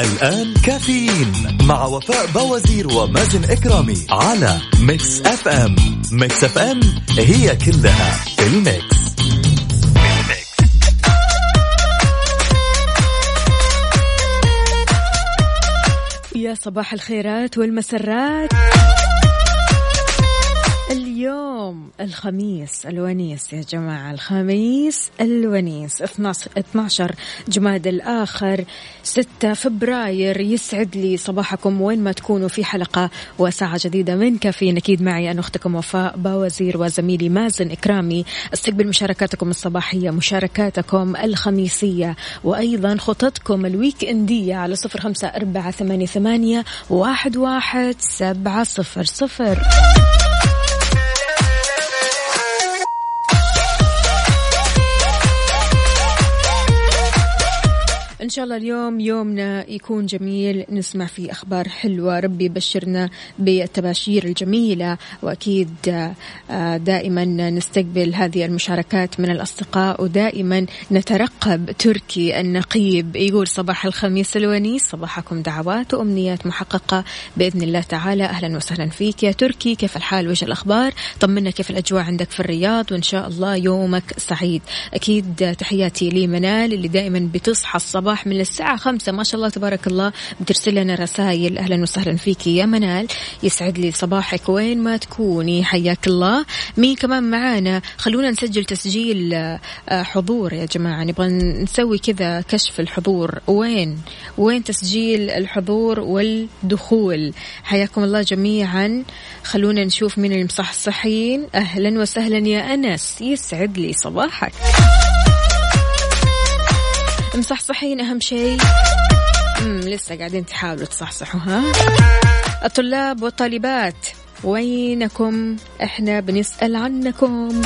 الآن كافيين مع وفاء باوزير ومازن إكرامي على Mix FM. Mix FM هي كلها في ال mix. يا صباح الخيرات والمسرات. اليوم الخميس الونيس يا جماعة الخميس الونيس 12 12 جماد الآخر 6 فبراير يسعد لي صباحكم وين ما تكونوا في حلقة وساعة جديدة من كافيين أكيد معي أنا أختكم وفاء باوزير وزميلي مازن إكرامي. استقبل مشاركاتكم الصباحية مشاركاتكم الخميسية وأيضا خططكم ال weekend ية على صفر خمسة أربعة ثمانية واحد واحد سبعة صفر صفر. إن شاء الله اليوم يومنا يكون جميل. نسمع فيه أخبار حلوة. ربي يبشرنا بالتباشير الجميلة. وأكيد آه، دائما نستقبل هذه المشاركات من الأصدقاء. ودائما نترقب تركي النقيب. يقول صباح الخميس الونيس صباحكم دعوات وأمنيات محققة. بإذن الله تعالى. أهلا وسهلا فيك. يا تركي كيف الحال؟ وش الأخبار؟ طمنا كيف الأجواء عندك في الرياض؟ وإن شاء الله يومك سعيد. أكيد تحياتي لمنال اللي دائما بتصحى الصباح الصباح من الساعة خمسة. ما شاء الله تبارك الله. بترسل لنا رسائل. أهلا وسهلا فيكي يا منال. يسعد لي صباحك. وين ما تكوني. حياك الله. مين كمان معانا؟ خلونا نسجل تسجيل آه، حضور يا جماعة. نبغى نسوي كذا كشف الحضور. وين؟ وين تسجيل الحضور والدخول؟ حياكم الله جميعا. خلونا نشوف مين المصحصحين. أهلا وسهلا يا أنس. يسعد لي صباحك. مصحصحين أهم شيء. مم لسه قاعدين تحاولوا تصحصحوا ها؟ الطلاب والطالبات وينكم؟ إحنا بنسأل عنكم.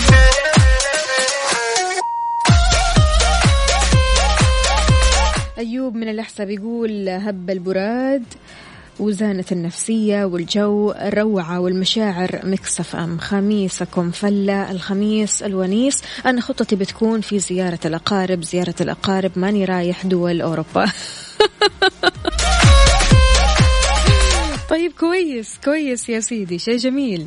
أيوب من الأحساء بيقول هب البراد. وزانة النفسية والجو الروعة والمشاعر مكسف أم. خميسكم فلة الخميس الونيس. أنا خطتي بتكون في زيارة الأقارب زيارة الأقارب ماني رايح دول أوروبا. طيب كويس كويس يا سيدي. شيء جميل.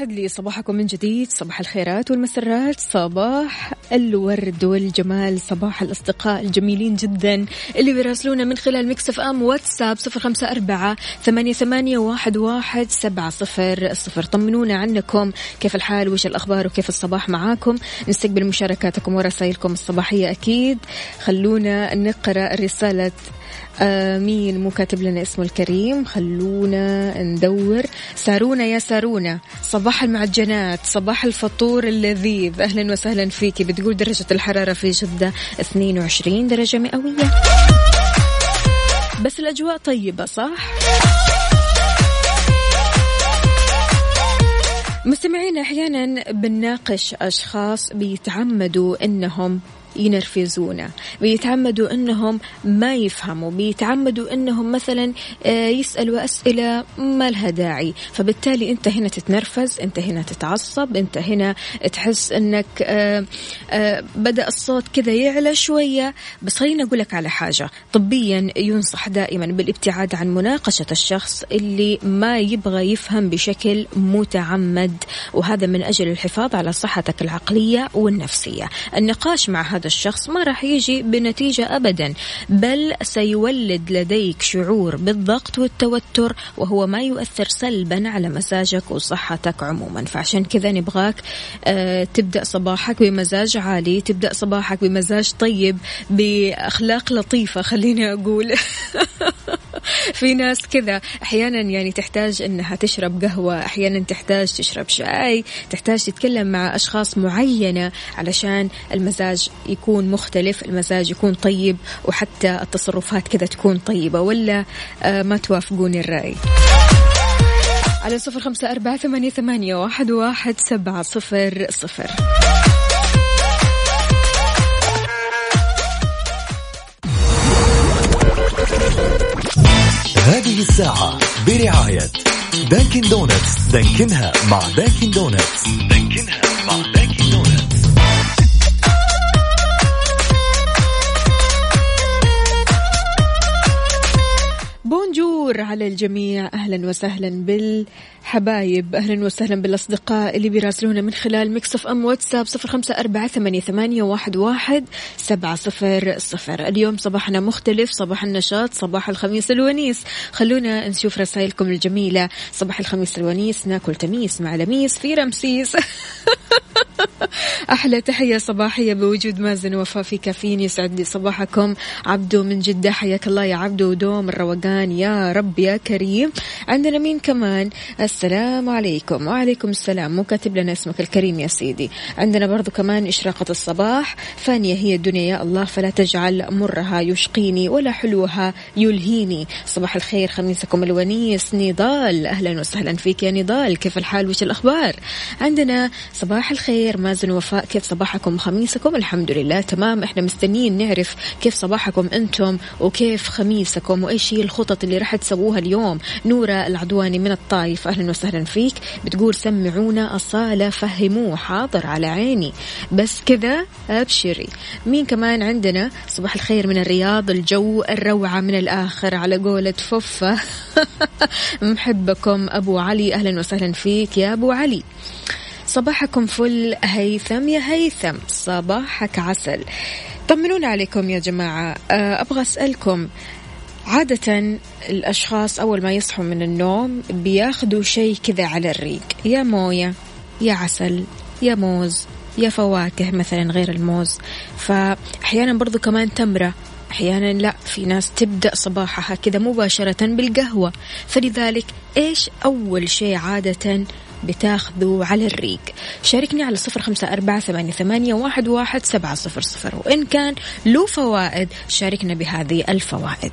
يسعد لي صباحكم من جديد صباح الخيرات والمسرات صباح الورد والجمال صباح الأصدقاء الجميلين جدا اللي بيراسلونا من خلال مكسف أم واتساب صفر خمسة أربعة ثمانية, ثمانية واحد, واحد سبعة صفر صفر. طمنونا عنكم كيف الحال؟ وش الأخبار؟ وكيف الصباح معاكم؟ نستقبل مشاركاتكم ورسائلكم الصباحية أكيد. خلونا نقرأ رسالة آه مين مو كاتب لنا اسمه الكريم؟ خلونا ندور. سارونا يا سارونا صباح المعجنات صباح الفطور اللذيذ. أهلا وسهلا فيكي. بتقول درجة الحرارة في جدة 22 درجة مئوية. بس الأجواء طيبة صح؟ مستمعين أحيانا بنناقش أشخاص بيتعمدوا إنهم ينرفزونا بيتعمدوا إنهم ما يفهموا بيتعمدوا إنهم مثلا آه، يسألوا أسئلة ما لها داعي. فبالتالي أنت هنا تتنرفز أنت هنا تتعصب أنت هنا تحس إنك آه، آه، بدأ الصوت كذا يعلى شوية. بس خليني أقول لك على حاجة. طبيا ينصح دائما بالابتعاد عن مناقشة الشخص اللي ما يبغى يفهم بشكل متعمد وهذا من أجل الحفاظ على صحتك العقلية والنفسية. النقاش مع هذا هذا الشخص ما راح يجي بنتيجة أبدا بل سيولد لديك شعور بالضغط والتوتر وهو ما يؤثر سلبا على مزاجك وصحتك عموما. فعشان كذا نبغاك آه تبدأ صباحك بمزاج عالي تبدأ صباحك بمزاج طيب بأخلاق لطيفة خليني أقول. في ناس كذا أحيانا يعني تحتاج إنها تشرب قهوة أحيانا تحتاج تشرب شاي تحتاج تتكلم مع أشخاص معينة علشان المزاج يكون مختلف المزاج يكون طيب وحتى التصرفات كذا تكون طيبة ولا آه ما توافقوني الرأي؟ على صفر خمسة أربعة ثمانية, ثمانية واحد, واحد سبعة صفر صفر. هذه الساعة برعاية Dunkin' Donuts Dunkin ها مع Dunkin' Donuts. Dunkin ها. Bonjour على الجميع. أهلا وسهلا بالحبايب أهلا وسهلا بالأصدقاء اللي بيراسلونا من خلال Mix FM واتساب صفر خمسة أربعة ثمانية, واحد سبعة صفر صفر. اليوم صباحنا مختلف صباح النشاط صباح الخميس الونيس. خلونا نشوف رسائلكم الجميلة. صباح الخميس الونيس ناكل تميس مع لميس في رمسيس. أحلى تحية صباحية بوجود مازن وفاء في كافيين يسعد لي صباحكم. عبدو من جدة حياك الله يا عبدو. ودوم الروقان يا رب يا كريم. عندنا مين كمان؟ السلام عليكم. وعليكم السلام. مو كاتب لنا اسمك الكريم يا سيدي. عندنا برضو كمان إشراقة الصباح. فانية هي الدنيا يا الله فلا تجعل مرها يشقيني ولا حلوها يلهيني. صباح الخير خميسكم الونيس نضال. أهلا وسهلا فيك يا نضال. كيف الحال؟ وش الأخبار؟ عندنا صباح الخير مازن وفاء. كيف صباحكم؟ خميسكم؟ الحمد لله تمام. إحنا مستنيين نعرف كيف صباحكم أنتم وكيف خميسكم؟ وإيش هي الخطط اللي راح تسووها اليوم؟ نورة العدواني من الطايف وسهلا فيك. بتقول سمعونا أصالة فهموه حاضر على عيني. بس كذا أبشري. مين كمان عندنا؟ صباح الخير من الرياض الجو الروعة من الآخر على قولة ففة محبكم أبو علي أهلا وسهلا فيك يا أبو علي. صباحكم فل هيثم يا هيثم. صباحك عسل. طمنونا عليكم يا جماعة. أبغى أسألكم عادة الأشخاص أول ما يصحوا من النوم بياخدوا شيء كذا على الريق. يا موية يا عسل يا موز يا فواكه مثلا غير الموز. فأحيانا برضو كمان تمرة. أحيانا لا في ناس تبدأ صباحها كذا مباشرة بالقهوة. فلذلك إيش أول شيء عادة بتاخذوا على الريق. شاركني على صفر خمسة أربعة ثمانية, واحد, واحد سبعة صفر صفر. وإن كان له فوائد شاركنا بهذه الفوائد.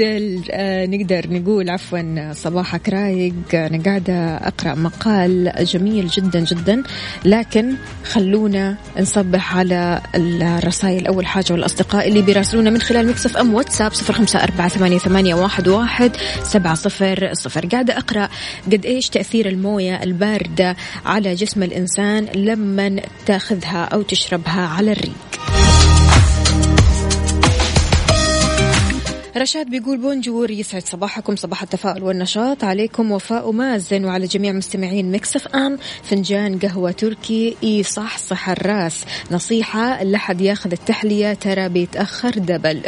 نقدر آه، نقدر نقول عفوا صباحك رايق أنا قاعدة أقرأ مقال جميل جدا جدا لكن خلونا نصبح على الرسائل أول حاجة والأصدقاء اللي بيراسلونا من خلال Mix FM واتساب صفر خمسة أربعة ثمانية, ثمانية واحد, واحد سبعة صفر. صفر قاعدة أقرأ قد إيش تأثير الموية الباردة على جسم الإنسان لما تأخذها أو تشربها على الريق. رشاد بيقول bonjour يسعد صباحكم صباح التفاؤل والنشاط. عليكم وفاء ومازن وعلى جميع مستمعين Mix FM. فنجان قهوة تركي إي صحصح الراس. نصيحة لا ياخذ التحلية ترى بيتأخر double.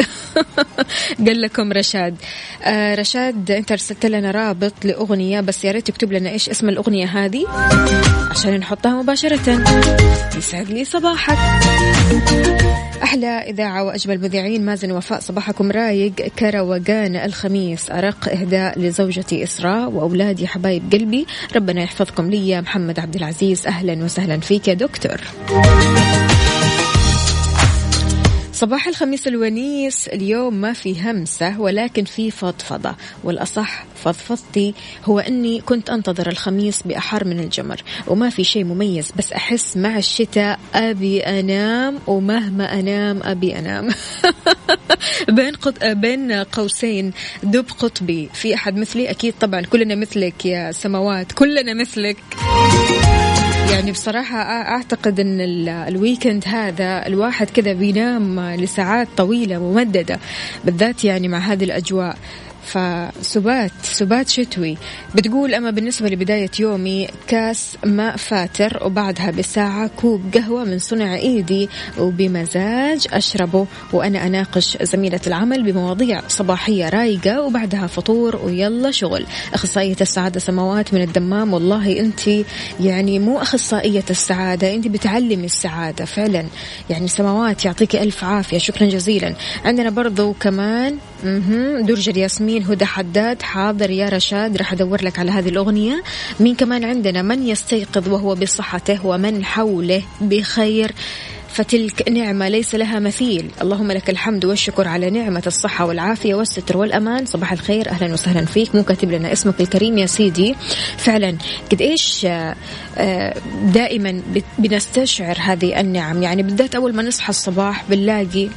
قال لكم رشاد. آه رشاد أنت أرسلت لنا رابط لأغنية بس يا ريت تكتب لنا إيش اسم الأغنية هذه عشان نحطها مباشرة. يسعد لي صباحك. أحلى إذاعة وأجمل مذيعين مازن وفاء صباحكم رايق. كروقان الخميس أرق إهداء لزوجتي إسراء وأولادي حبايب قلبي. ربنا يحفظكم لي محمد عبد العزيز أهلا وسهلا فيك يا دكتور. صباح الخميس الونيس اليوم ما في همسة ولكن في فضفضة والأصح فضفضتي هو أني كنت أنتظر الخميس بأحر من الجمر وما في شيء مميز بس أحس مع الشتاء أبي أنام ومهما أنام أبي أنام. بين قط... بين قوسين دب قطبي في أحد مثلي؟ أكيد طبعا كلنا مثلك يا سماوات كلنا مثلك. يعني بصراحة أعتقد أن ال weekend هذا الواحد كذا بينام لساعات طويلة ممددة بالذات يعني مع هذه الأجواء. فسبات سبات شتوي. بتقول أما بالنسبة لبداية يومي كاس ماء فاتر وبعدها بساعة كوب قهوة من صنع إيدي وبمزاج أشربه وأنا أناقش زميلة العمل بمواضيع صباحية رايقة وبعدها فطور ويلا شغل. أخصائية السعادة سماوات من الدمام والله أنت يعني مو أخصائية السعادة أنت بتعلمي السعادة فعلا. يعني سماوات يعطيك ألف عافية شكرا جزيلا. عندنا برضو كمان درج الياسمين مين هدى حداد حاضر يا رشاد راح أدور لك على هذه الأغنية. مين كمان عندنا؟ من يستيقظ وهو بصحته ومن حوله؟ بخير. فتلك نعمة ليس لها مثيل. اللهم لك الحمد والشكر على نعمة الصحة والعافية والستر والأمان. صباح الخير أهلا وسهلا فيك. مو كاتب لنا اسمك الكريم يا سيدي. فعلا قد إيش آه، آه، دائما بنستشعر هذه النعم. يعني بالذات أول ما نصحى الصباح بنلاقي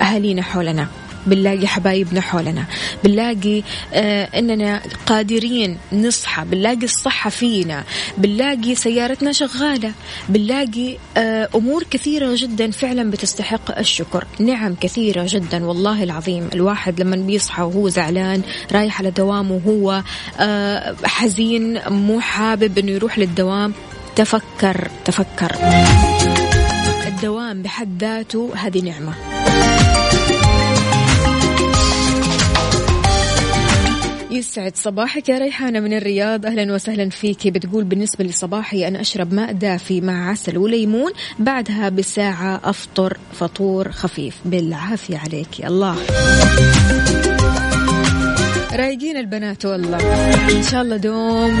أهالينا حولنا. بنلاقي حبايبنا حولنا بنلاقي آه إننا قادرين نصحى بنلاقي الصحة فينا بنلاقي سيارتنا شغالة بنلاقي آه أمور كثيرة جدا فعلا بتستحق الشكر. نعم كثيرة جدا والله العظيم. الواحد لما بيصحى وهو زعلان رايح على دوامه وهو آه حزين مو حابب إنه يروح للدوام تفكر تفكر. الدوام بحد ذاته هذه نعمة. يسعد صباحك يا ريحانة من الرياض. أهلا وسهلا فيك. بتقول بالنسبة لصباحي أنا أشرب ماء دافي مع عسل وليمون. بعدها بساعة أفطر فطور خفيف. بالعافية عليك. الله رايقين البنات والله. إن شاء الله دوم.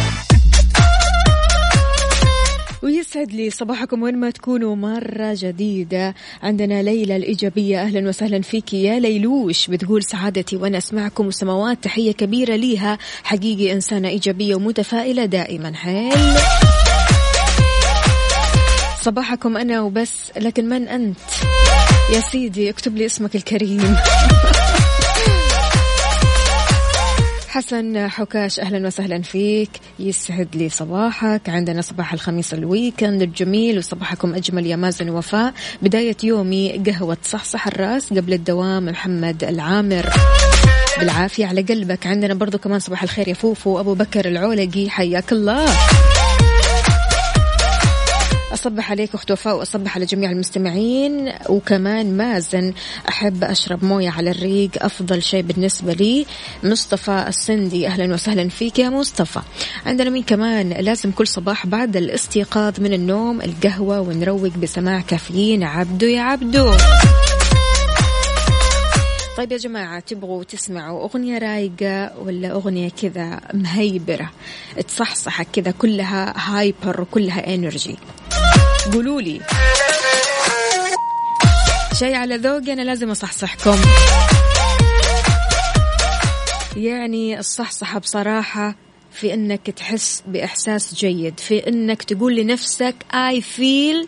ويسعد لي صباحكم وين ما تكونوا. مرة جديدة عندنا ليلى الإيجابية. أهلا وسهلا فيك يا ليلوش. بتقول سعادتي وأنا أسمعكم وسماوات تحية كبيرة ليها. حقيقي إنسانة إيجابية ومتفائلة دائما. حيل صباحكم أنا وبس لكن من أنت؟ يا سيدي اكتب لي اسمك الكريم. حسن حكاش أهلا وسهلا فيك. يسعد لي صباحك. عندنا صباح الخميس ال weekend الجميل وصباحكم أجمل يا مازن وفاء. بداية يومي قهوة صحصح الراس قبل الدوام محمد العامر. بالعافية على قلبك. عندنا برضو كمان صباح الخير يا فوفو أبو بكر العولقي. حياك الله. أصبح عليك أخت وفاء وأصبح على جميع المستمعين. وكمان مازن أحب أشرب موية على الريق أفضل شيء بالنسبة لي. مصطفى السندي أهلا وسهلا فيك يا مصطفى. عندنا مين كمان؟ لازم كل صباح بعد الاستيقاظ من النوم القهوة ونروق بسماع كافيين. عبدو يا عبدو. طيب يا جماعة تبغوا تسمعوا أغنية رايقة ولا أغنية كذا مهيبرة تصحصحك كذا كلها hyper وكلها energy قولوا لي. شيء على ذوقي أنا لازم أصحصحكم. يعني الصحصحة بصراحة في إنك تحس بإحساس جيد في إنك تقول لنفسك I feel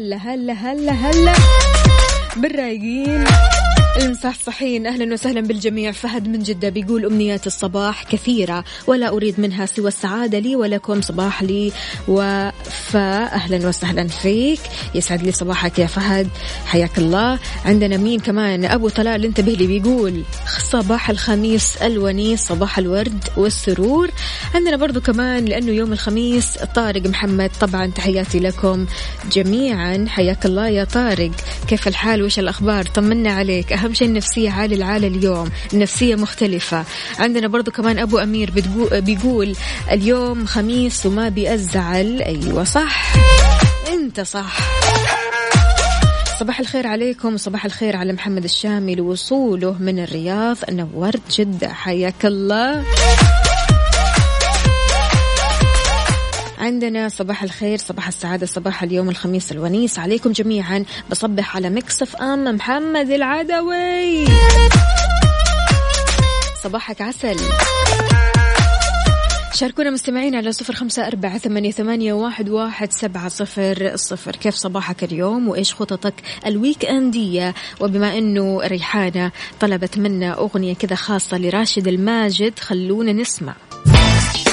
هلا هلا هلا هلا. بالرايقين. المصحصحين أهلا وسهلا بالجميع. فهد من جدة بيقول أمنيات الصباح كثيرة ولا أريد منها سوى السعادة لي ولكم صباح لي وفا أهلا وسهلا فيك. يسعد لي صباحك يا فهد. حياك الله. عندنا مين كمان؟ أبو طلال انتبه لي بيقول صباح الخميس الونيس صباح الورد والسرور. عندنا برضو كمان لأنه يوم الخميس طارق محمد. طبعا تحياتي لكم جميعا. حياك الله يا طارق. كيف الحال؟ وش الأخبار؟ طمنا عليك. أهم شيء النفسيه عالي العال اليوم النفسيه مختلفة. عندنا برضو كمان أمير بتقو- بيقول اليوم خميس وما بيزعل. أيوه صح. أنت صح. صباح الخير عليكم صباح الخير على محمد الشامي لوصوله من الرياض نورت جدة. حياك الله. عندنا صباح الخير صباح السعادة صباح اليوم الخميس الونيس. عليكم جميعا بصبح على Mix FM محمد العدوي. صباحك عسل. شاركونا مستمعين على صفر خمسة أربعة ثمانية, ثمانية واحد, واحد سبعة صفر صفر. كيف صباحك اليوم؟ وإيش خططك ال weekend ية وبما أنه ريحانة طلبت منا أغنية كذا خاصة لراشد الماجد خلونا نسمع.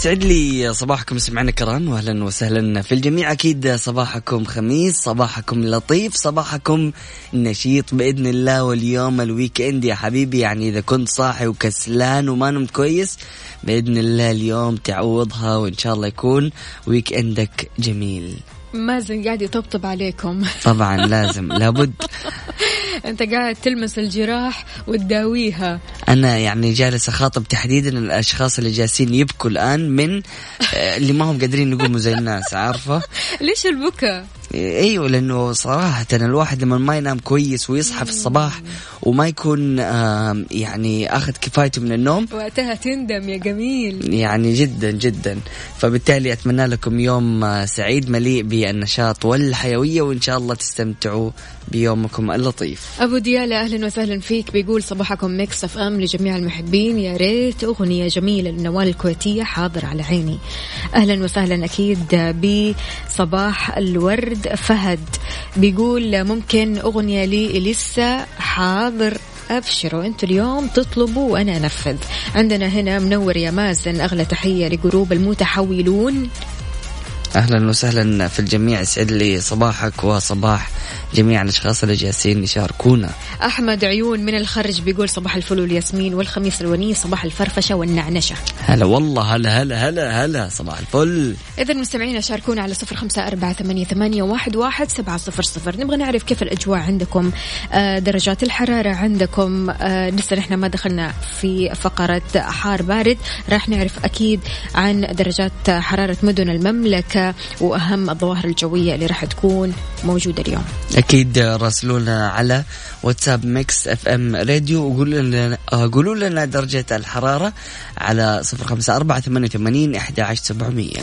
سعد لي صباحكم سمعنا كرام واهلا وسهلا في الجميع. أكيد صباحكم خميس صباحكم لطيف صباحكم نشيط بإذن الله. واليوم ال weekend يا حبيبي يعني إذا كنت صاحي وكسلان وما نمت كويس بإذن الله اليوم تعوضها وإن شاء الله يكون ويك اندك جميل. مازن قاعد يطبطب عليكم. طبعا لازم لابد. انت قاعد تلمس الجراح وتداويها. أنا يعني جالس أخاطب تحديدا الأشخاص اللي جالسين يبكوا الآن من آه، اللي ما هم قادرين يقوموا زي الناس عارفة؟ ليش البكا أيوه لأنه صراحة الواحد لما ما ينام كويس ويصحى في الصباح وما يكون يعني أخذ كفايته من النوم وقتها تندم يا جميل. يعني جدا جدا. فبالتالي أتمنى لكم يوم سعيد مليء بالنشاط والحيوية وإن شاء الله تستمتعوا بيومكم اللطيف. أبو ديالا أهلا وسهلا فيك. بيقول صباحكم Mix FM لجميع المحبين. يا ريت أغنية جميلة لنوال الكويتية حاضر على عيني. أهلا وسهلا أكيد بصباح الورد. فهد بيقول ممكن أغنية لي إليسا حاضر ابشروا أنتوا اليوم تطلبوا وأنا أنفذ. عندنا هنا منور يا مازن أغلى تحية لجروب المتحولون. أهلا وسهلا في الجميع. يسعد لي صباحك وصباح جميع الأشخاص اللي جالسين يشاركونا. أحمد عيون من الخرج بيقول صباح الفل والياسمين والخميس الونيس صباح الفرفشة والنعنشة. هلا والله هلا هلا هلا هلا صباح الفل. إذا مستمعينا شاركونا على صفر خمسة أربعة ثمانية, ثمانية واحد, واحد سبعة صفر صفر. نبغى نعرف كيف الأجواء عندكم آه، درجات الحرارة عندكم. آه، لسه نحن ما دخلنا في فقرة حار بارد. راح نعرف أكيد عن درجات حرارة مدن وأهم الظواهر الجوية اللي راح تكون موجودة اليوم. أكيد راسلونا على واتساب Mix FM Radio وقولوا لنا آه، قولوا لنا درجة الحرارة على صفر خمسة أربعة ثمانية وثمانين أحد عشر سبعمية.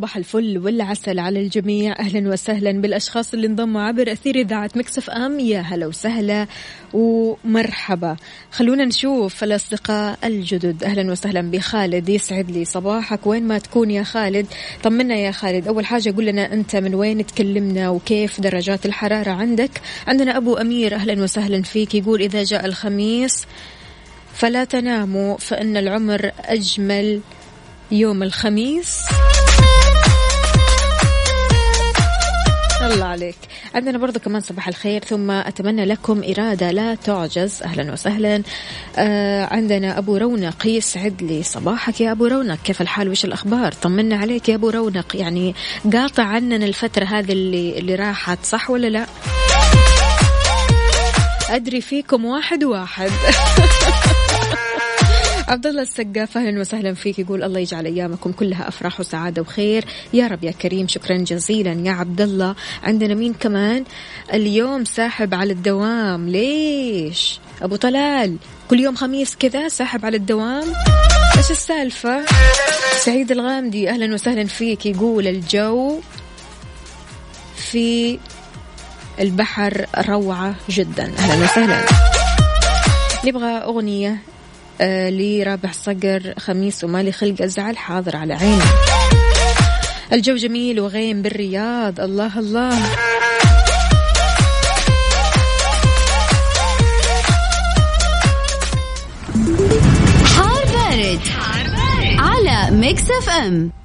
صباح الفل والعسل على الجميع. أهلا وسهلا بالأشخاص اللي انضموا عبر أثير إذاعة Mix FM. يا هلا وسهلا ومرحبا. خلونا نشوف الأصدقاء الجدد. أهلا وسهلا بخالد. يسعد لي صباحك. وين ما تكون يا خالد؟ طمنا يا خالد. أول حاجة قول لنا أنت من وين تكلمنا وكيف درجات الحرارة عندك؟ عندنا أبو أمير. أهلا وسهلا فيك. يقول إذا جاء الخميس فلا تناموا فإن العمر أجمل يوم الخميس. الله عليك. عندنا برضو كمان صباح الخير ثم أتمنى لكم إرادة لا تعجز. أهلا وسهلا. آه عندنا أبو رونق يسعد لي صباحك يا أبو رونق. كيف الحال؟ وش الأخبار؟ طمنا عليك يا أبو رونق. يعني قاطع عننا الفترة هذه اللي, اللي راحت صح ولا لا؟ أدري فيكم واحد واحد. عبد الله السقاف أهلا وسهلا فيك. يقول الله يجعل أيامكم كلها أفراح وسعادة وخير. يا رب يا كريم شكرا جزيلا يا عبد الله. عندنا مين كمان؟ اليوم ساحب على الدوام. ليش؟ أبو طلال كل يوم خميس كذا ساحب على الدوام. إيش السالفة؟ سعيد الغامدي أهلا وسهلا فيك. يقول الجو في البحر روعة جدا. أهلا وسهلا. نبغى أغنية لرابح صقر خميس ومالي خلق الزعل حاضر على عيني. الجو جميل وغيم بالرياض. الله الله. حار بارد, على Mix FM.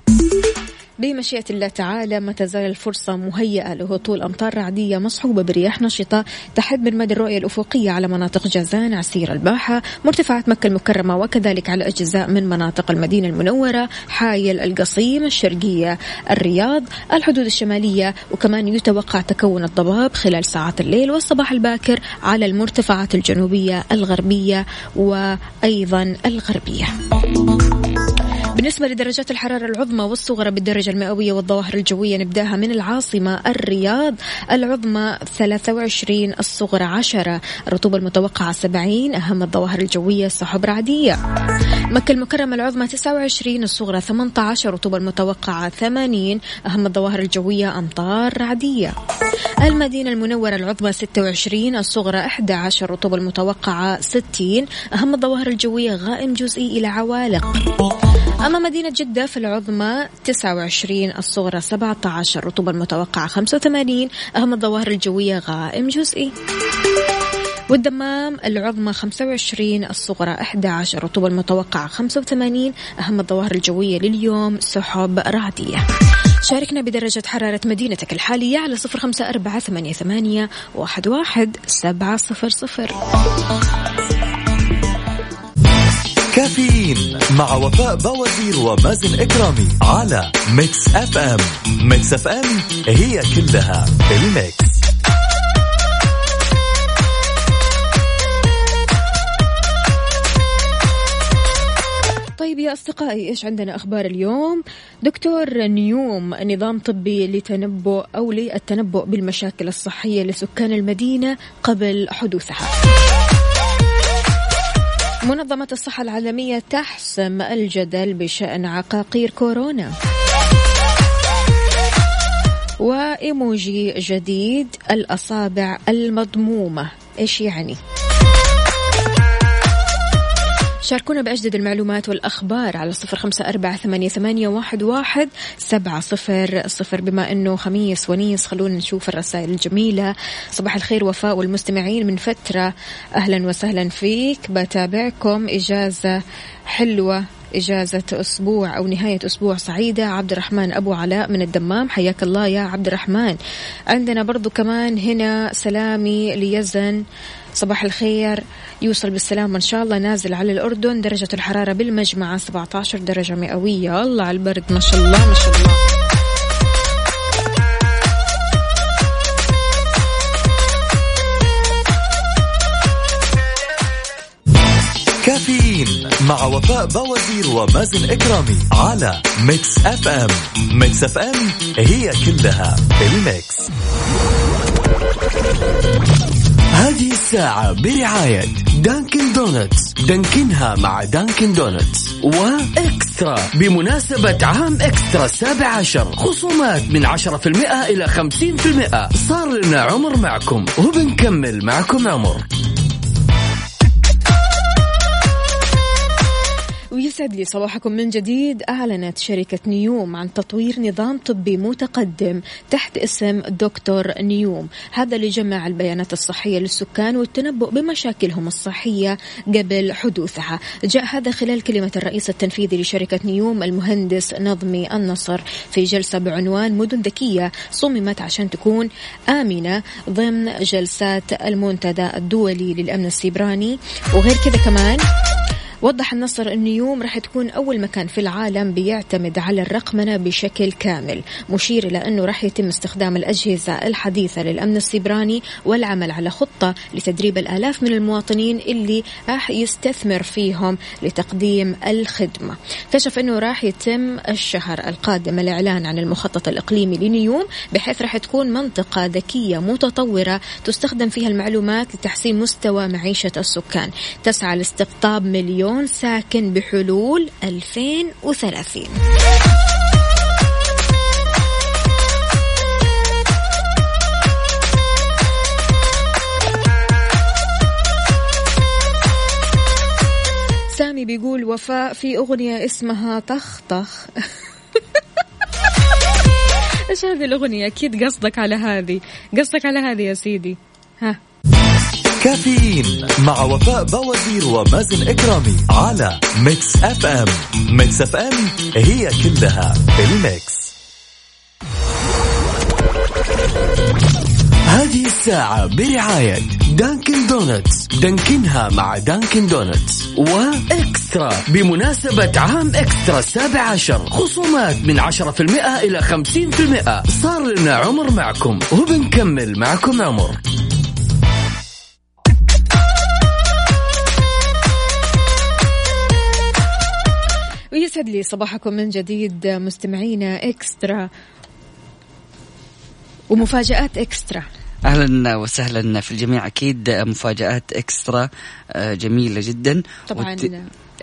بمشيئة الله تعالى ما تزال الفرصة مهيئة لهطول أمطار رعدية مصحوبة برياح نشطة تحد من مدى الرؤية الأفقية على مناطق جازان عسير الباحة مرتفعات مكة المكرمة وكذلك على أجزاء من مناطق المدينة المنورة حايل القصيم الشرقية الرياض الحدود الشمالية وكمان يتوقع تكون الضباب خلال ساعات الليل والصباح الباكر على المرتفعات الجنوبية الغربية وأيضا الغربية. بالنسبة لدرجات الحرارة العظمى والصغرى بالدرجة المئوية والظواهر الجوية نبدأها من العاصمة الرياض. العظمى 23 الصغرى 10 الرطوبة المتوقعة 70 أهم الظواهر الجوية سحب رعدية مكة المكرمة العظمى 29 الصغرى 18 الرطوبة المتوقعة 80 أهم الظواهر الجوية أمطار رعدية المدينة المنورة العظمى 26 الصغرى 11 الرطوبة المتوقعة 60 أهم الظواهر الجوية غائم جزئي إلى عوالق. أما مدينة جدة في العظمى 29 الصغرى 17 الرطوبة المتوقعة 85 أهم الظواهر الجوية غائم جزئي. والدمام العظمى 25 الصغرى 11 الرطوبة المتوقعة 85 أهم الظواهر الجوية لليوم سحب رعدية. شاركنا بدرجة حرارة مدينتك الحالية على صفر خمسة أربعة ثمانية, ثمانية واحد, واحد سبعة صفر صفر. كافيين مع وفاء بوازير ومازن إكرامي على Mix FM Mix FM هي كلها الميكس. طيب يا أصدقائي إيش عندنا أخبار اليوم؟ دكتور نيوم نظام طبي لتنبؤ أو للتنبؤ بالمشاكل الصحية لسكان المدينة قبل حدوثها. منظمة الصحة العالمية تحسم الجدل بشأن عقاقير كورونا وإيموجي جديد الأصابع المضمومة إيش يعني؟ شاركونا بأجدد المعلومات والأخبار على صفر خمسة أربعة ثمانية, واحد, واحد سبعة صفر صفر. بما أنه خميس ونيس خلونا نشوف الرسائل الجميلة. صباح الخير وفاء والمستمعين من فترة. أهلا وسهلا فيك. بتابعكم إجازة حلوة إجازة أسبوع أو نهاية أسبوع سعيدة. عبد الرحمن أبو علاء من الدمام. حياك الله يا عبد الرحمن. عندنا برضو كمان هنا سلامي ليزن. صباح الخير. يوصل بالسلامة إن شاء الله نازل على الأردن درجة الحرارة بالمجمعة 17 درجة مئوية. الله على البرد ما شاء الله ما شاء الله. كافيين مع وفاء بوازير ومازن إكرامي على Mix FM. Mix FM هي كلها ال mix. هذه الساعة برعاية Dunkin' Donuts Dunkin ها مع Dunkin' Donuts و eXtra. بمناسبة عام eXtra السابع عشر خصومات من عشرة في المئة إلى خمسين في المئة. صار لنا عمر معكم وبنكمل معكم عمر. ويسعد لي صباحكم من جديد. أعلنت شركة نيوم عن تطوير نظام طبي متقدم تحت اسم دكتور نيوم. هذا لجمع البيانات الصحية للسكان والتنبؤ بمشاكلهم الصحية قبل حدوثها. جاء هذا خلال كلمة الرئيس التنفيذي لشركة نيوم المهندس نظمي النصر في جلسة بعنوان مدن ذكية صممت عشان تكون آمنة ضمن جلسات المنتدى الدولي للأمن السيبراني. وغير كذا كمان وضح النصر أن يوم راح تكون أول مكان في العالم بيعتمد على الرقمنة بشكل كامل مشير إلى أنه راح يتم استخدام الأجهزة الحديثة للأمن السيبراني والعمل على خطة لتدريب الآلاف من المواطنين اللي راح يستثمر فيهم لتقديم الخدمة. كشف أنه راح يتم الشهر القادم الإعلان عن المخطط الإقليمي لنيوم بحيث راح تكون منطقة ذكية متطورة تستخدم فيها المعلومات لتحسين مستوى معيشة السكان. تسعى لاستقطاب مليون مليون ساكن بحلول 2030 سامي بيقول وفاء في أغنية اسمها طخ طخ. إيش هذه الأغنية؟ أكيد قصدك على هذه. قصدك على هذه يا سيدي. ها. كافيين مع وفاء بوازير ومازن إكرامي على Mix FM Mix FM هي كلها ال mix. هذه الساعة برعاية Dunkin' Donuts Dunkin ها مع Dunkin' Donuts و eXtra بمناسبة عام eXtra السابع عشر. خصومات من عشرة في المئة إلى خمسين في المئة. صار لنا عمر معكم. وبنكمل معكم عمر. ويسعد لي صباحكم من جديد مستمعينا إكسترا ومفاجآت إكسترا. أهلا وسهلا في الجميع. أكيد مفاجآت إكسترا آه، جميلة جدا. طبعا وت...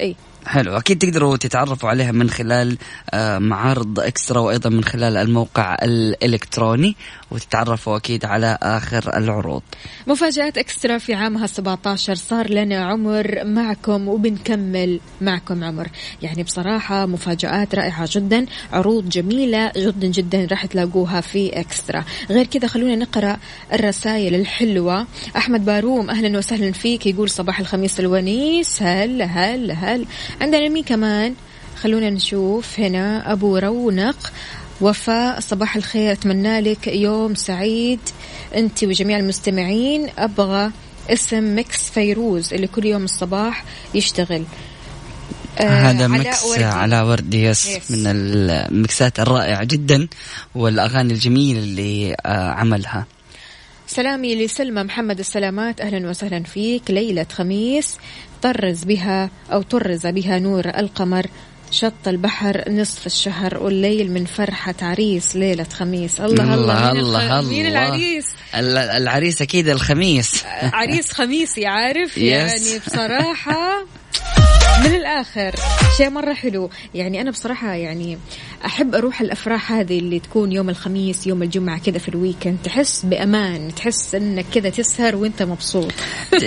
إي. حلو. أكيد تقدروا تتعرفوا عليها من خلال آه، معارض إكسترا وأيضا من خلال الموقع الإلكتروني. وتتعرفوا أكيد على آخر العروض. مفاجآت إكسترا في عامها 17 صار لنا عمر معكم وبنكمل معكم عمر، يعني بصراحة مفاجآت رائعة جدا، عروض جميلة جدا جدا راح تلاقوها في إكسترا، غير كذا خلونا نقرأ الرسائل الحلوة، أحمد باروم أهلا وسهلا فيك يقول صباح الخميس الونيس. هلا هلا هلا عندنا مين كمان؟ خلونا نشوف هنا أبو رونق. وفاء صباح الخير أتمنى لك يوم سعيد. أنت وجميع المستمعين أبغى اسم ميكس فيروز اللي كل يوم الصباح يشتغل. آه هذا ميكس وردي. على وردي yes, yes من المكسات الرائعة جدا والأغاني الجميلة اللي آه عملها. سلامي لسلمى محمد السلامات. أهلا وسهلا فيك. ليلة خميس طرز بها أو طرز بها نور القمر. شط البحر نصف الشهر والليل من فرحة عريس ليلة خميس. الله الله الله. الله, الله مين العريس؟ العريس أكيد الخميس. عريس خميسي عارف. يعني بصراحة من الآخر. شيء مرة حلو. يعني أنا بصراحة يعني أحب أروح الأفراح هذه اللي تكون يوم الخميس يوم الجمعة كذا في الويكند. تحس بأمان تحس إنك كذا تسهر وأنت مبسوط.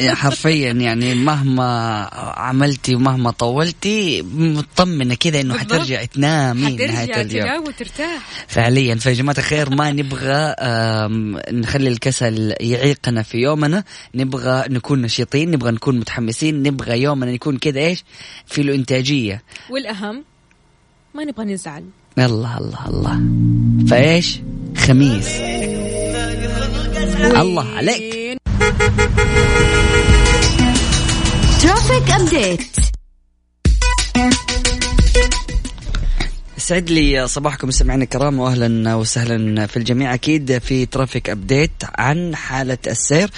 حرفيا يعني مهما عملتي ومهما طولتي مطمنة كذا إنه. حترجعي تنامي نهايه حترجع اليوم. تنام وترتاح. فعليا. فيا جماعة الخير ما نبغى نخلي الكسل يعيقنا في يومنا. نبغى نكون نشيطين نبغى نكون متحمسين نبغى يومنا يكون كذا إيش؟ في له انتاجية والأهم ما نبغى نزعل. الله الله الله. فايش؟ خميس. الله عليك. traffic update يسعد لي صباحكم مستمعينا الكرام واهلا وسهلا في الجميع. أكيد في traffic update عن حالة السير.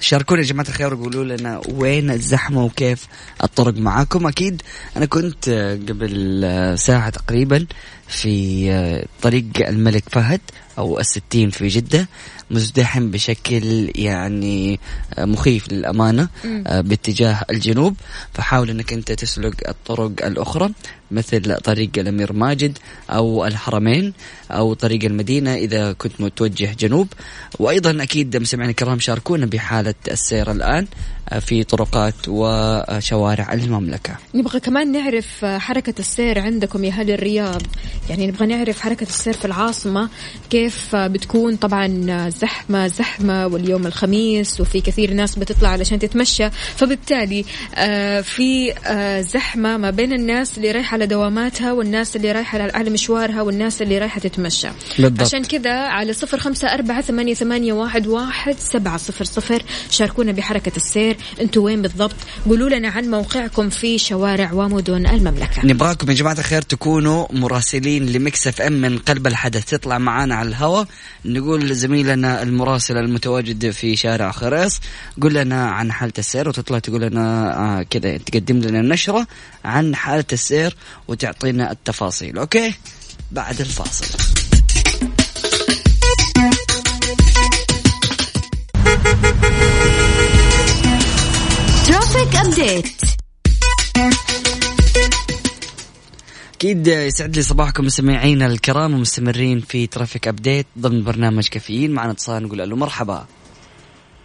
شاركونا يا جماعة الخير وقولوا لنا وين الزحمة وكيف الطرق معاكم. أكيد أنا كنت قبل ساعة تقريبا في طريق الملك فهد أو الستين في جدة. مزدحم بشكل يعني مخيف للأمانة باتجاه الجنوب. فحاول إنك أنت تسلك الطرق الأخرى مثل طريق الأمير ماجد أو الحرمين أو طريق المدينة إذا كنت متوجه جنوب. وأيضا أكيد مستمعينا الكرام شاركونا بحالة السير الآن في طرقات وشوارع المملكة. نبغى كمان نعرف حركة السير عندكم يا أهل الرياض. يعني نبغى نعرف حركة السير في العاصمة كيف بتكون؟ طبعا زحمة زحمة واليوم الخميس وفي كثير ناس بتطلع علشان تتمشى. فبالتالي آه، في آه، زحمة ما بين الناس اللي رايحة على دواماتها والناس اللي رايحة على مشوارها والناس اللي رايحة تتمشى. بالضبط. عشان كذا على صفر خمسة أربعة ثمانية, ثمانية واحد, واحد سبعة صفر صفر. شاركونا بحركة السير. أنتوا وين بالضبط؟ قولوا لنا عن موقعكم في شوارع ومدن المملكة. نبغاكم يا جماعة الخير تكونوا مراسلين لـ Mix FM من قلب الحدث. تطلع معانا على الهواء. نقول لزميلنا المراسل المتواجد في شارع خريص. قول لنا عن حالة السير وتطلع تقول لنا آه كذا تقدم لنا نشره عن حالة السير وتعطينا التفاصيل okay؟ بعد الفاصل. traffic update أكيد يسعد لي صباحكم مستمعينا الكرام ومستمرين في traffic update ضمن برنامج كافيين معنا اتصال نقول له مرحبا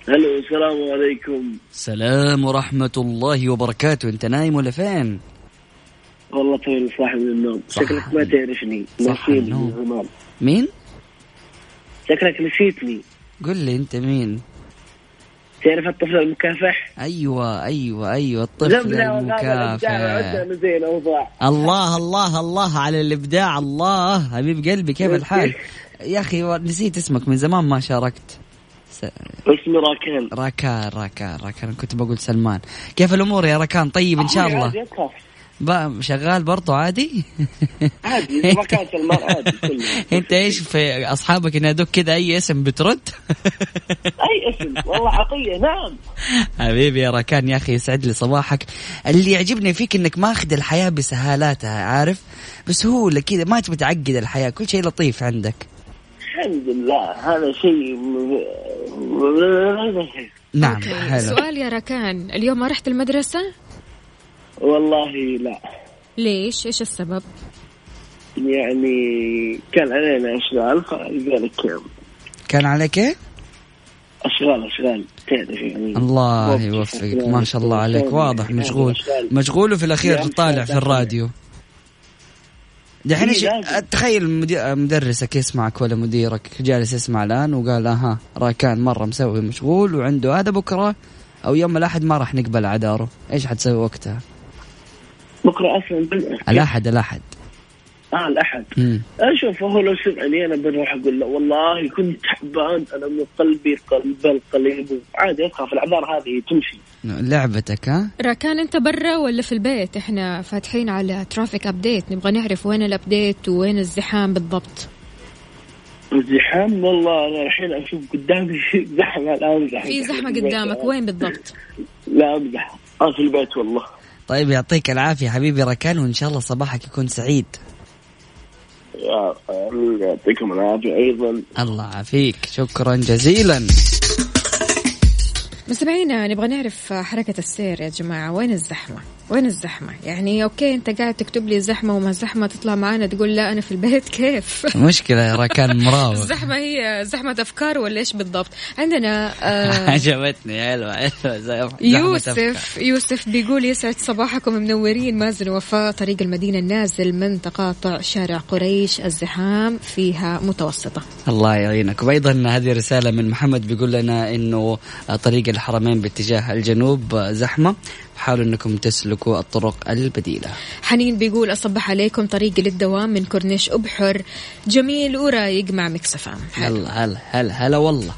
هلو السلام عليكم سلام ورحمة الله وبركاته أنت نايم ولا فين؟ والله طويل صاحي من النوم. شكلك ما تعرفني. من زمان مين؟ شكلك نسيتني قل لي أنت مين؟ تعرف الطفل المكافح؟ أيوه أيوه أيوه الطفل المكافح. زي الله الله الله على الإبداع الله. حبيب قلبي كيف الحال؟ يا أخي نسيت اسمك من زمان ما شاركت. س... اسمي راكان. راكان راكان راكان. كنت بقول سلمان. كيف الأمور يا راكان؟ طيب إن شاء الله. شغال برضو عادي؟ عادي سلمان عادي. أنت إيش في أصحابك ينادوك كذا أي اسم بترد؟ أي اسم والله عطية نعم. حبيبي يا راكان يا أخي يسعد لي صباحك. اللي يعجبني فيك إنك ماخذ الحياة بسهالاتها عارف؟ بسهولة كذا ما تبي تعقد الحياة كل شيء لطيف عندك. الحمد لله هذا شيء نعم. حلو. سؤال يا راكان اليوم ما رحت المدرسة؟ والله لا ليش إيش السبب يعني كان علينا أشغال فلذلك كان عليك إيه؟ أشغال أشغال تعرف يعني الله يوفقك. ما شاء الله عليك واضح مشغول. مشغول وفي الأخير طالع في. الراديو دحين إيه، إيش. تخيل مدرسك يسمعك ولا مديرك جالس يسمع الآن وقال آها راكان مرة مسوي مشغول وعنده هذا بكرة أو يوم الأحد ما راح نقبل عذاره إيش حتسوي وقتها؟ بكرة أصلا بالأحد الأحد الأحد. آه الأحد. مم. أشوف هو لو سمعني أنا بروح أقول له والله كنت تعبان أنا من قلبي قلب القليب. عادي أخاف الاعذار هذه تمشي. لعبتك ها؟ راكان أنت برا ولا في البيت؟ إحنا فاتحين على traffic update نبغى نعرف وين ال update وين الزحام بالضبط. الزحام؟ والله أنا الحين أشوف قدامي زحمة لا امزح في زحمة قدامك وين بالضبط؟ لا أمزح. أنا في البيت والله. طيب يعطيك العافية حبيبي راكان وإن شاء الله صباحك يكون سعيد. يعطيكم العافية أيضا. الله عافيك شكرا جزيلا. مستمعينا نبغى نعرف حركة السير يا جماعة وين الزحمة؟ وين الزحمة؟ يعني okay أنت قاعد تكتب لي زحمة وما زحمة تطلع معنا تقول لا أنا في البيت كيف؟ مشكلة يا راكان مراوغ. الزحمة هي زحمة أفكار ولا إيش بالضبط؟ عندنا آه عجبتني حلوة حلوة زحمة يوسف أفكار. يوسف بيقول يسعد صباحكم منورين مازن وفاء طريق المدينة النازل من تقاطع شارع قريش الزحام فيها متوسطة. الله يعينك. وأيضا هذه رسالة من محمد بيقول لنا إنه طريق الحرمين باتجاه الجنوب زحمة. حاولوا أنكم تسلكوا الطرق البديلة. حنين بيقول أصبح عليكم طريقي للدوام من كورنيش أبحر. جميل ورايق مع Mix FM هلا هلا هلا هلا والله.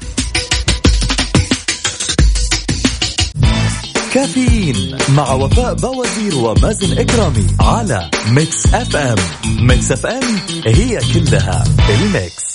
كافيين مع وفاء بوازير ومازن إكرامي على Mix FM. Mix FM هي كلها ال mix.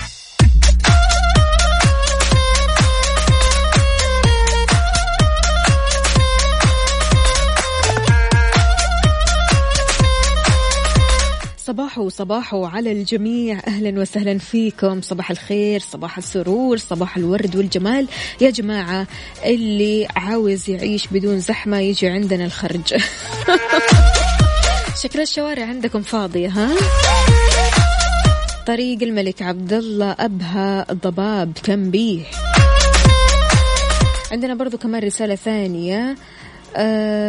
صباحو صباحو على الجميع. أهلا وسهلا فيكم. صباح الخير صباح السرور صباح الورد والجمال. يا جماعة اللي عاوز يعيش بدون زحمة يجي عندنا الخرج. شكل الشوارع عندكم فاضية ها؟ طريق الملك عبد الله أبها ضباب تنبيه. عندنا برضو كمان رسالة ثانية.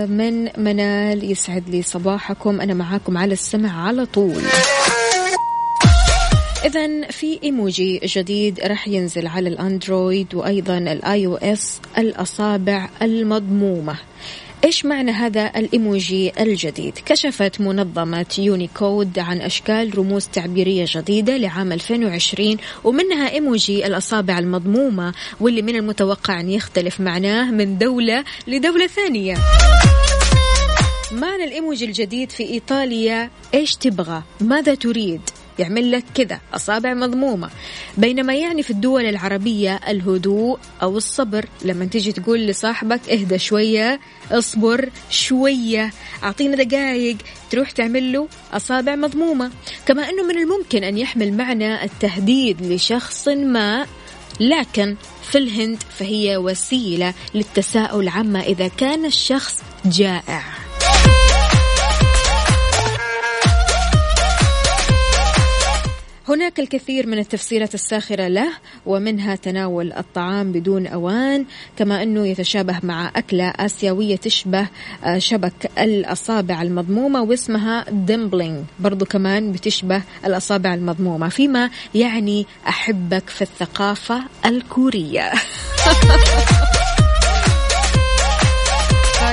من منال يسعد لي صباحكم أنا معاكم على السمع على طول إذا في إيموجي جديد راح ينزل على ال Android وأيضا ال iOS الأصابع المضمومة. إيش معنى هذا الإيموجي الجديد؟ كشفت منظمة يونيكود عن أشكال رموز تعبيرية جديدة لعام 2020 ومنها إيموجي الأصابع المضمومة واللي من المتوقع أن يختلف معناه من دولة لدولة ثانية. معنى الإيموجي الجديد في إيطاليا إيش تبغى؟ ماذا تريد؟ يعمل لك كذا أصابع مضمومة. بينما يعني في الدول العربية الهدوء أو الصبر لما تيجي تقول لصاحبك اهدى شوية اصبر شوية أعطينا دقايق تروح تعمل له أصابع مضمومة. كما أنه من الممكن أن يحمل معنى التهديد لشخص ما لكن في الهند فهي وسيلة للتساؤل عما إذا كان الشخص جائع. هناك الكثير من التفسيرات الساخرة له ومنها تناول الطعام بدون أوان كما أنه يتشابه مع أكلة آسيوية تشبه آه، شبك الأصابع المضمومة واسمها ديمبلينج برضو كمان بتشبه الأصابع المضمومة. فيما يعني أحبك في الثقافة الكورية.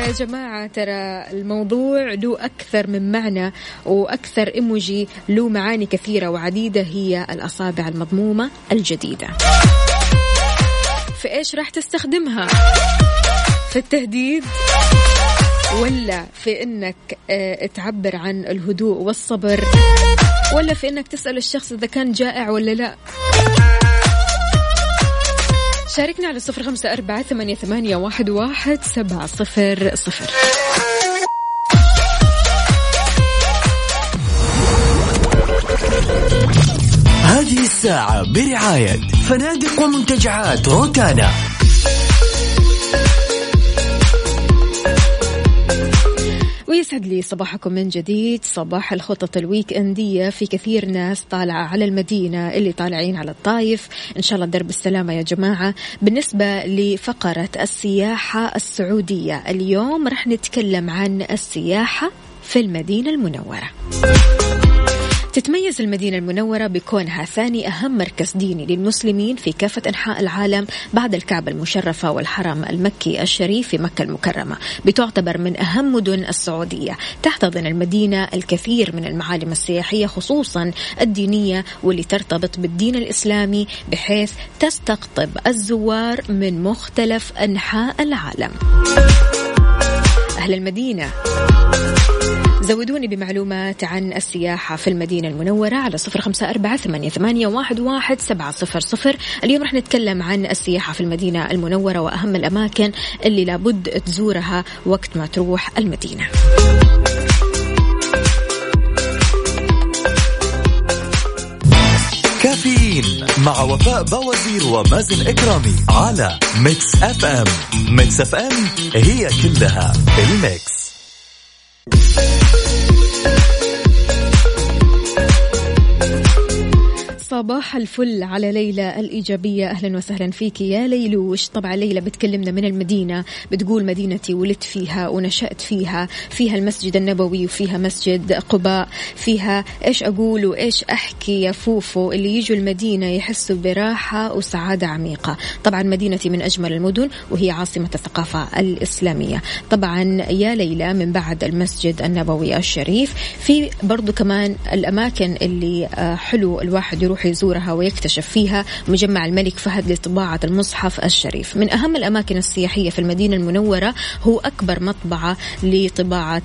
يا جماعة ترى الموضوع له أكثر من معنى وأكثر إيموجي له معاني كثيرة وعديدة هي الأصابع المضمومة الجديدة. في إيش راح تستخدمها؟ في التهديد ولا في إنك آه، تعبر عن الهدوء والصبر؟ ولا في إنك تسأل الشخص إذا كان جائع ولا لا؟ شاركنا على صفر خمسة أربعة ثمانية, ثمانية واحد, واحد سبعة صفر صفر. هذه الساعة برعاية فنادق ومنتجعات روتانا. ويسعد لي صباحكم من جديد. صباح الخطط الويك اندية في كثير ناس طالعة على المدينة اللي طالعين على الطايف. إن شاء الله درب السلامة يا جماعة. بالنسبة لفقرة السياحة السعودية اليوم رح نتكلم عن السياحة في المدينة المنورة. تتميز المدينة المنورة بكونها ثاني أهم مركز ديني للمسلمين في كافة أنحاء العالم بعد الكعبة المشرفة والحرم المكي الشريف في مكة المكرمة بتعتبر من أهم مدن السعودية. تحتضن المدينة الكثير من المعالم السياحية خصوصا الدينية واللي ترتبط بالدين الإسلامي بحيث تستقطب الزوار من مختلف أنحاء العالم. أهل المدينة. زودوني بمعلومات عن السياحة في المدينة المنورة على صفر خمسة أربعة ثمانية, واحد, سبعة صفر صفر. اليوم رح نتكلم عن السياحة في المدينة المنورة وأهم الأماكن اللي لابد تزورها وقت ما تروح المدينة. كافيين مع وفاء بوازير ومازن إكرامي على Mix FM. Mix FM هي كلها ال mix. Thank you. صباح الفل على ليلى الإيجابية. أهلا وسهلا فيك يا ليلوش طبعا ليلى بتكلمنا من المدينة بتقول مدينتي ولدت فيها ونشأت فيها فيها المسجد النبوي وفيها مسجد قباء فيها إيش أقول وإيش أحكي يا فوفو. اللي يجوا المدينة يحسوا براحة وسعادة عميقة. طبعا مدينتي من أجمل المدن وهي عاصمة الثقافة الإسلامية. طبعا يا ليلى من بعد المسجد النبوي الشريف. في برضو كمان الأماكن اللي آه، حلو الواحد يروح يزورها ويكتشف فيها مجمع الملك فهد لطباعة المصحف الشريف. من أهم الأماكن السياحية في المدينة المنورة هو أكبر مطبعة لطباعة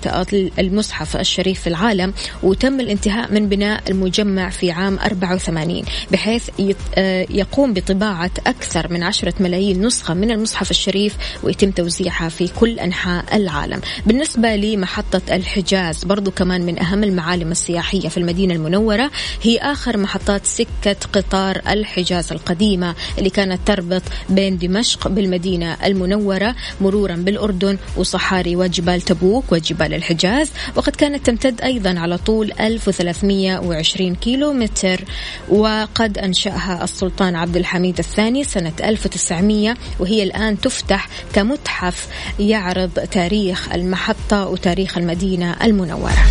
المصحف الشريف في العالم وتم الانتهاء من بناء المجمع في عام 84 بحيث آه، يقوم بطباعة أكثر من عشرة ملايين نسخة من المصحف الشريف ويتم توزيعها في كل أنحاء العالم. بالنسبة لمحطة الحجاز برضو كمان من أهم المعالم السياحية في المدينة المنورة هي آخر محطات سكة قطار الحجاز القديمة اللي كانت تربط بين دمشق بالمدينة المنورة مرورا بالأردن وصحاري وجبال تبوك وجبال الحجاز. وقد كانت تمتد أيضا على طول 1320 كيلو متر وقد أنشأها السلطان عبد الحميد الثاني سنة 1900 وهي الآن تفتح كمتحف يعرض تاريخ المحطة وتاريخ المدينة المنورة.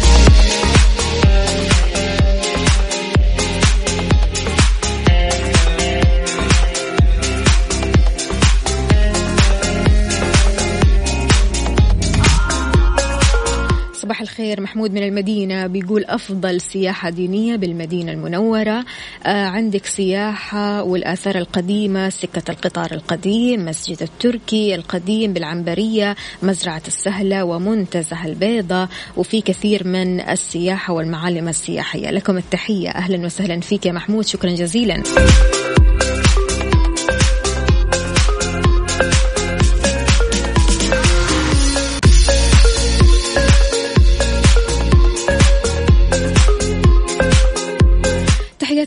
صباح الخير محمود من المدينة بيقول أفضل سياحة دينية بالمدينة المنورة. آه عندك سياحة والآثار القديمة سكة القطار القديم مسجد التركي القديم بالعنبرية مزرعة السهلة ومنتزه البيضة وفي كثير من السياحة والمعالم السياحية. لكم التحية أهلا وسهلا فيك يا محمود شكرا جزيلا.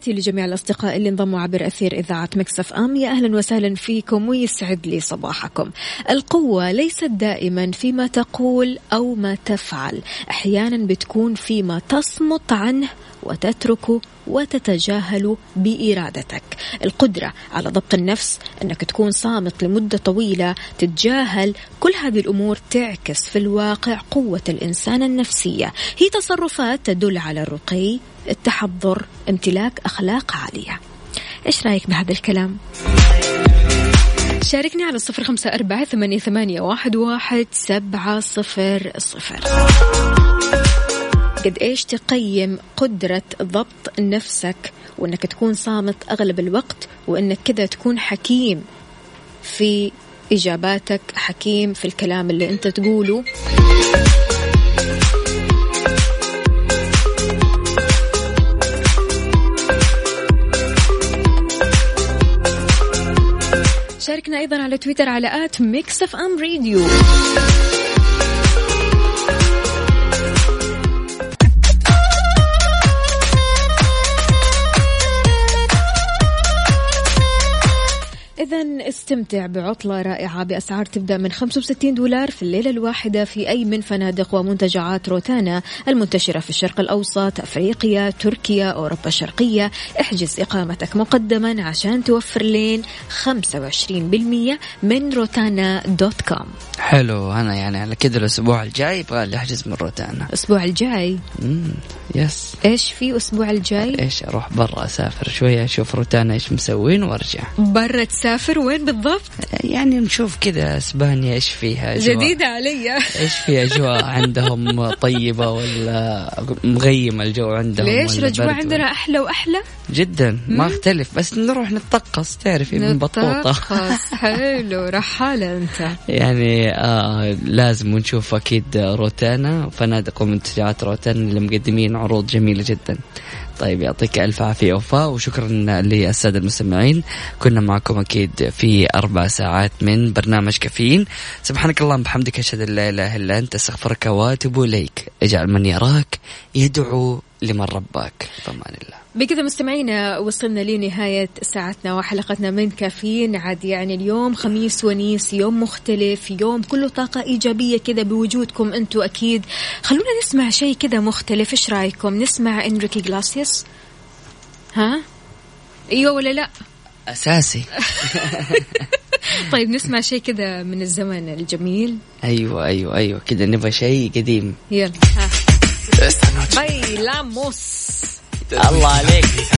تحياتي لجميع الأصدقاء اللي انضموا عبر أثير إذاعة مكسف أم. يا أهلا وسهلا فيكم ويسعد لي صباحكم. القوة ليست دائما فيما تقول أو ما تفعل. أحيانا بتكون فيما تصمت عنه وتتركه وتتجاهل بإرادتك. القدرة على ضبط النفس أنك تكون صامت لمدة طويلة تتجاهل. كل هذه الأمور تعكس في الواقع قوة الإنسان النفسية. هي تصرفات تدل على الرقي التحضر امتلاك أخلاق عالية. إيش رأيك بهذا الكلام؟ شاركني على الصفر خمسة أربعة ثمانية, ثمانية واحد, واحد سبعة صفر صفر. قد إيش تقيم قدرة ضبط نفسك وإنك تكون صامت أغلب الوقت وإنك كذا تكون حكيم في إجاباتك حكيم في الكلام اللي أنت تقوله؟ شاركنا أيضا على تويتر على at Mix FM Radio إذا استمتع بعطلة رائعة بأسعار تبدأ من 65 دولار في الليلة الواحدة في أي من فنادق ومنتجعات روتانا المنتشرة في الشرق الأوسط أفريقيا تركيا أوروبا الشرقية. احجز إقامتك مقدما عشان توفر لين 25% من روتانا dot com. حلو أنا يعني على كذا الأسبوع الجاي يبغى لي أحجز من روتانا. الأسبوع الجاي؟ مم، yes إيش في الأسبوع الجاي؟ إيش أروح برا أسافر شوية أشوف روتانا إيش مسوين وأرجع. برا تسافر؟ وين بالضبط؟ يعني نشوف كذا إسبانيا إيش فيها أجواء. جديدة علي. إيش في أجواء عندهم طيبة ولا مغيمة الجو عندهم ليش برد؟ عندنا أحلى وأحلى؟ جدا ما أختلف بس نروح نتطقس تعرفي من نتطقس. حلو رحالة أنت. يعني آه لازم نشوف أكيد روتانا فنادق ومنتجعات روتانا اللي مقدمين عروض جميلة جدا. طيب يعطيك ألف عافية وفاء وشكرا للسادة المستمعين. كنا معكم أكيد في أربع ساعات من برنامج كافيين. سبحانك اللهم بحمدك أشهد أن لا إله إلا أنت أستغفرك وأتوب إليك. اجعل من يراك يدعو لمن رباك. بأمان الله. بكذا مستمعينا وصلنا لنهاية ساعتنا وحلقتنا من كافيين. عاد يعني اليوم خميس ونيس يوم مختلف يوم كله طاقة إيجابية كذا بوجودكم أنتم أكيد. خلونا نسمع شيء كذا مختلف. إيش رأيكم؟ نسمع إنريكي جلاسيوس؟ ها؟ أيوه ولا لا؟ أساسي. طيب نسمع شيء كذا من الزمن الجميل. أيوه أيوه أيوه. كذا نبغى شيء قديم. يلا ها. بايلاموس الله عليك